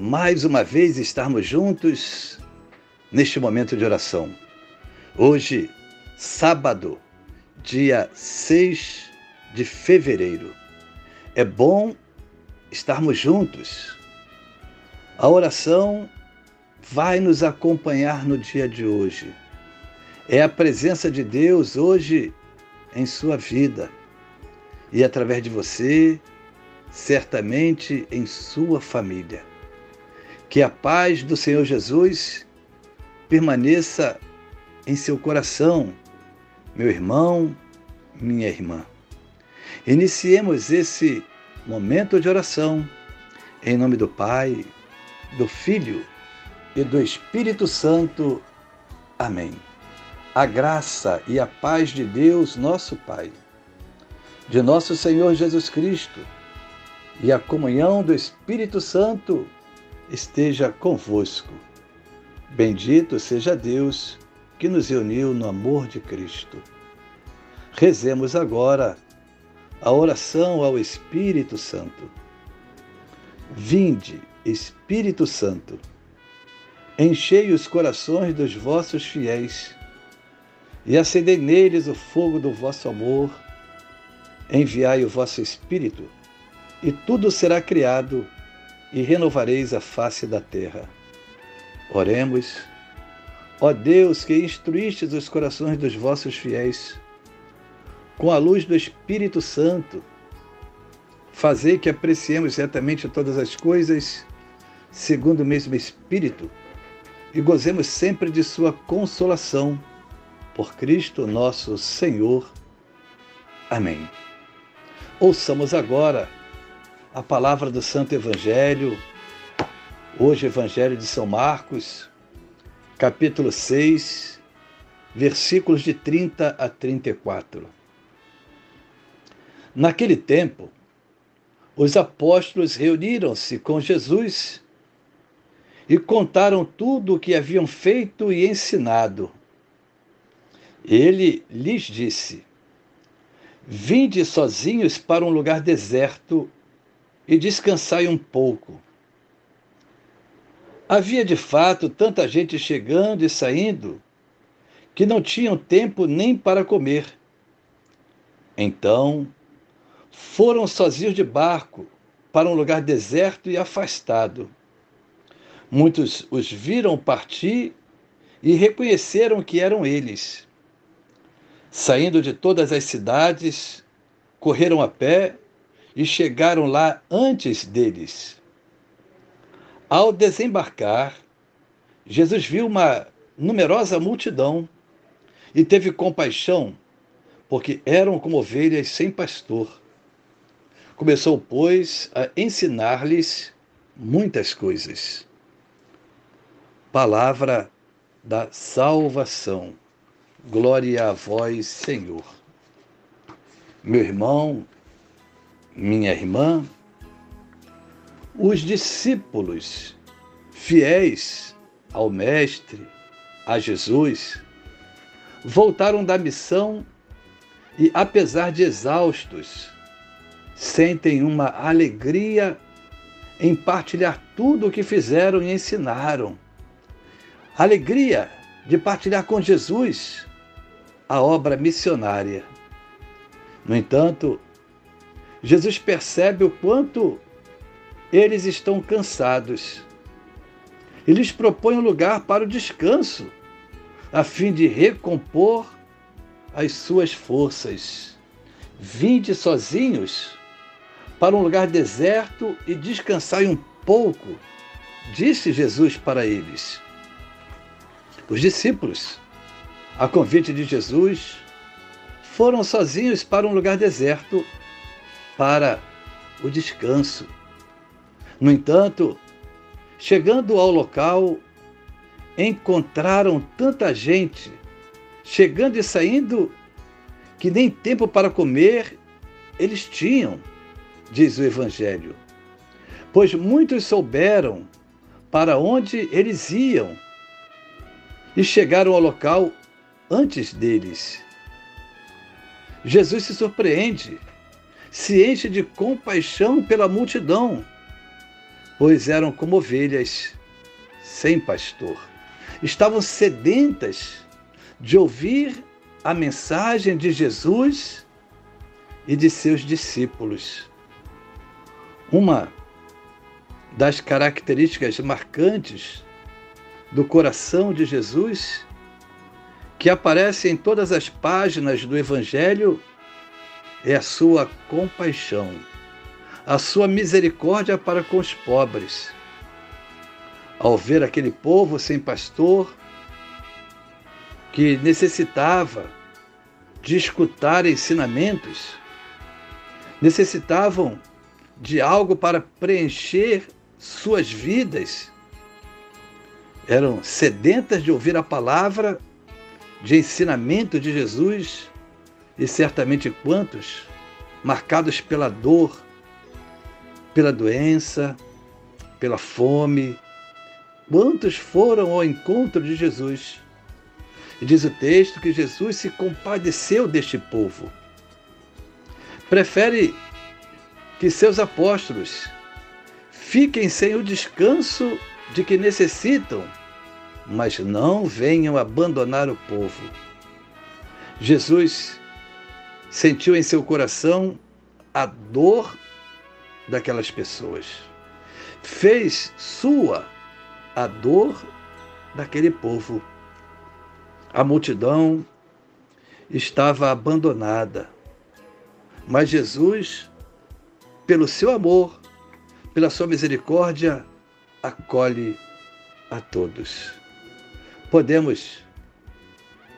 mais uma vez estarmos juntos neste momento de oração. Hoje, sábado, dia 6 de fevereiro. É bom estarmos juntos. A oração vai nos acompanhar no dia de hoje. É a presença de Deus hoje em sua vida e através de você, certamente em sua família. Que a paz do Senhor Jesus permaneça em seu coração, meu irmão, minha irmã. Iniciemos esse momento de oração em nome do Pai, do Filho e do Espírito Santo. Amém. A graça e a paz de Deus, nosso Pai, de nosso Senhor Jesus Cristo e a comunhão do Espírito Santo esteja convosco. Bendito seja Deus que nos reuniu no amor de Cristo. Rezemos agora a oração ao Espírito Santo. Vinde, Espírito Santo, enchei os corações dos vossos fiéis e acendei neles o fogo do vosso amor. Enviai o vosso Espírito, e tudo será criado e renovareis a face da terra. Oremos. Ó Deus, que instruístes os corações dos vossos fiéis, com a luz do Espírito Santo, fazei que apreciemos certamente todas as coisas, segundo o mesmo Espírito, e gozemos sempre de Sua consolação. Por Cristo nosso Senhor. Amém. Ouçamos agora a palavra do Santo Evangelho, hoje Evangelho de São Marcos, capítulo 6, versículos de 30 a 34. Naquele tempo, os apóstolos reuniram-se com Jesus e contaram tudo o que haviam feito e ensinado. Ele lhes disse: Vinde sozinhos para um lugar deserto e descansai um pouco. Havia de fato tanta gente chegando e saindo que não tinham tempo nem para comer. Então, foram sozinhos de barco para um lugar deserto e afastado. Muitos os viram partir e reconheceram que eram eles. Saindo de todas as cidades, correram a pé e chegaram lá antes deles. Ao desembarcar, Jesus viu uma numerosa multidão e teve compaixão, porque eram como ovelhas sem pastor. Começou, pois, a ensinar-lhes muitas coisas. Palavra da salvação. Glória a vós, Senhor. Meu irmão, minha irmã, os discípulos fiéis ao Mestre, a Jesus, voltaram da missão e, apesar de exaustos, sentem uma alegria em partilhar tudo o que fizeram e ensinaram. Alegria de partilhar com Jesus a obra missionária. No entanto, Jesus percebe o quanto eles estão cansados e lhes propõe um lugar para o descanso, a fim de recompor as suas forças. Vinde sozinhos para um lugar deserto e descansai um pouco, disse Jesus para eles. Os discípulos, a convite de Jesus, foram sozinhos para um lugar deserto para o descanso. No entanto, Chegando ao local, encontraram tanta gente, chegando e saindo, que nem tempo para comer eles tinham, diz o Evangelho. Pois muitos souberam para onde eles iam e chegaram ao local antes deles. Jesus se surpreende, se enche de compaixão pela multidão, pois eram como ovelhas sem pastor. Estavam sedentas de ouvir a mensagem de Jesus e de seus discípulos. Uma das características marcantes do coração de Jesus, que aparece em todas as páginas do Evangelho, é a sua compaixão, a sua misericórdia para com os pobres. Ao ver aquele povo sem pastor, que necessitava de escutar ensinamentos, necessitavam de algo para preencher suas vidas, eram sedentas de ouvir a palavra de ensinamento de Jesus e certamente quantos, marcados pela dor, pela doença, pela fome, quantos foram ao encontro de Jesus. E diz o texto que Jesus se compadeceu deste povo prefere que seus apóstolos fiquem sem o descanso de que necessitam, mas não venham abandonar o povo. Jesus sentiu em seu coração a dor daquelas pessoas. Fez sua a dor daquele povo. A multidão estava abandonada mas Jesus, pelo seu amor, pela sua misericórdia, acolhe a todos. Podemos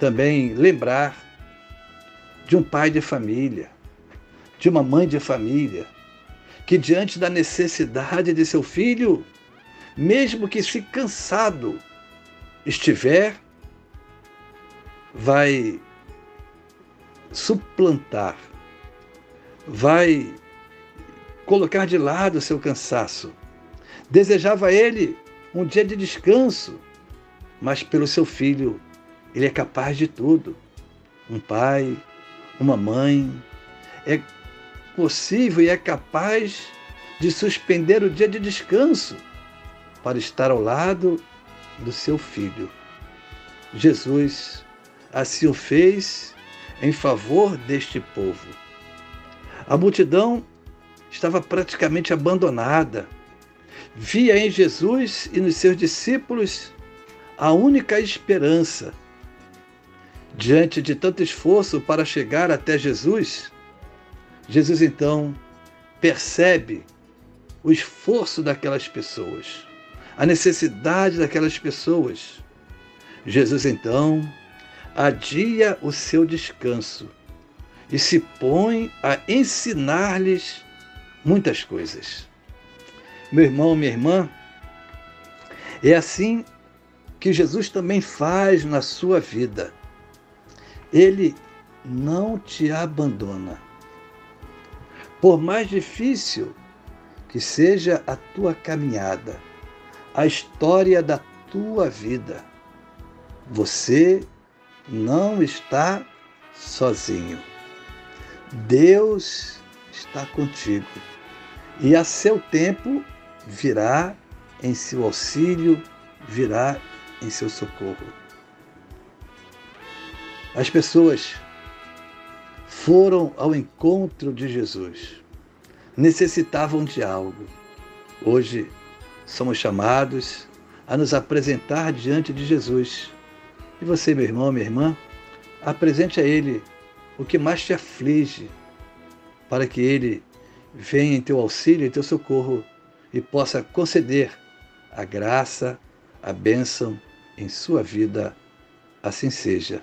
também lembrar de um pai de família, de uma mãe de família, que diante da necessidade de seu filho, mesmo que se cansado estiver, vai suplantar vai colocar de lado seu cansaço. Desejava ele um dia de descanso, mas pelo seu filho, ele é capaz de tudo. Um pai, uma mãe, é possível e é capaz de suspender o dia de descanso para estar ao lado do seu filho. Jesus assim o fez em favor deste povo. A multidão estava praticamente abandonada. Via em Jesus e nos seus discípulos a única esperança. Diante de tanto esforço para chegar até Jesus, Jesus então percebe o esforço daquelas pessoas, a necessidade daquelas pessoas. Jesus então adia o seu descanso e se põe a ensinar-lhes muitas coisas. Meu irmão, minha irmã, é assim que Jesus também faz na sua vida. Ele não te abandona. Por mais difícil que seja a tua caminhada, a história da tua vida, você não está sozinho. Deus está contigo e a seu tempo virá em seu auxílio, virá em seu socorro. As pessoas foram ao encontro de Jesus, necessitavam de algo. Hoje somos chamados a nos apresentar diante de Jesus. E você, meu irmão, minha irmã, apresente a Ele o que mais te aflige, para que Ele venha em teu auxílio, em teu socorro e possa conceder a graça, a bênção em sua vida. Assim seja.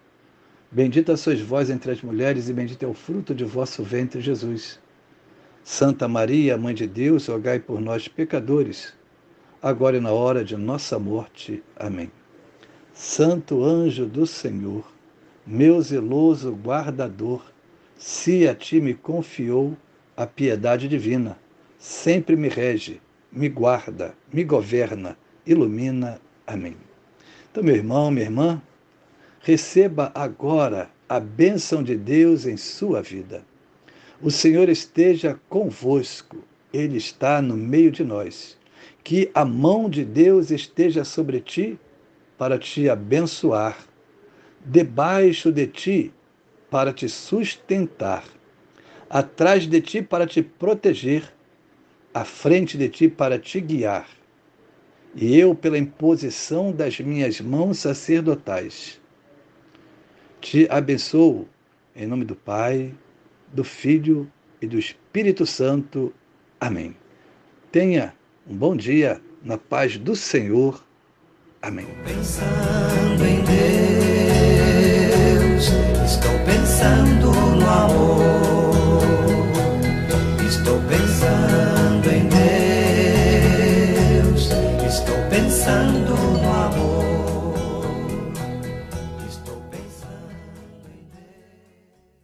Bendita sois vós entre as mulheres, e bendito é o fruto de vosso ventre, Jesus. Santa Maria, Mãe de Deus, rogai por nós, pecadores, agora e na hora de nossa morte. Amém. Santo anjo do Senhor, meu zeloso guardador, se a ti me confiou a piedade divina, sempre me rege, me guarda, me governa, ilumina. Amém. Então, meu irmão, minha irmã, receba agora a bênção de Deus em sua vida. O Senhor esteja convosco, Ele está no meio de nós. Que a mão de Deus esteja sobre ti para te abençoar, debaixo de ti para te sustentar, atrás de ti para te proteger, à frente de ti para te guiar. E eu, pela imposição das minhas mãos sacerdotais, te abençoo em nome do Pai, do Filho e do Espírito Santo. Amém. Tenha um bom dia na paz do Senhor. Amém. Pensando em Deus, estou pensando no amor.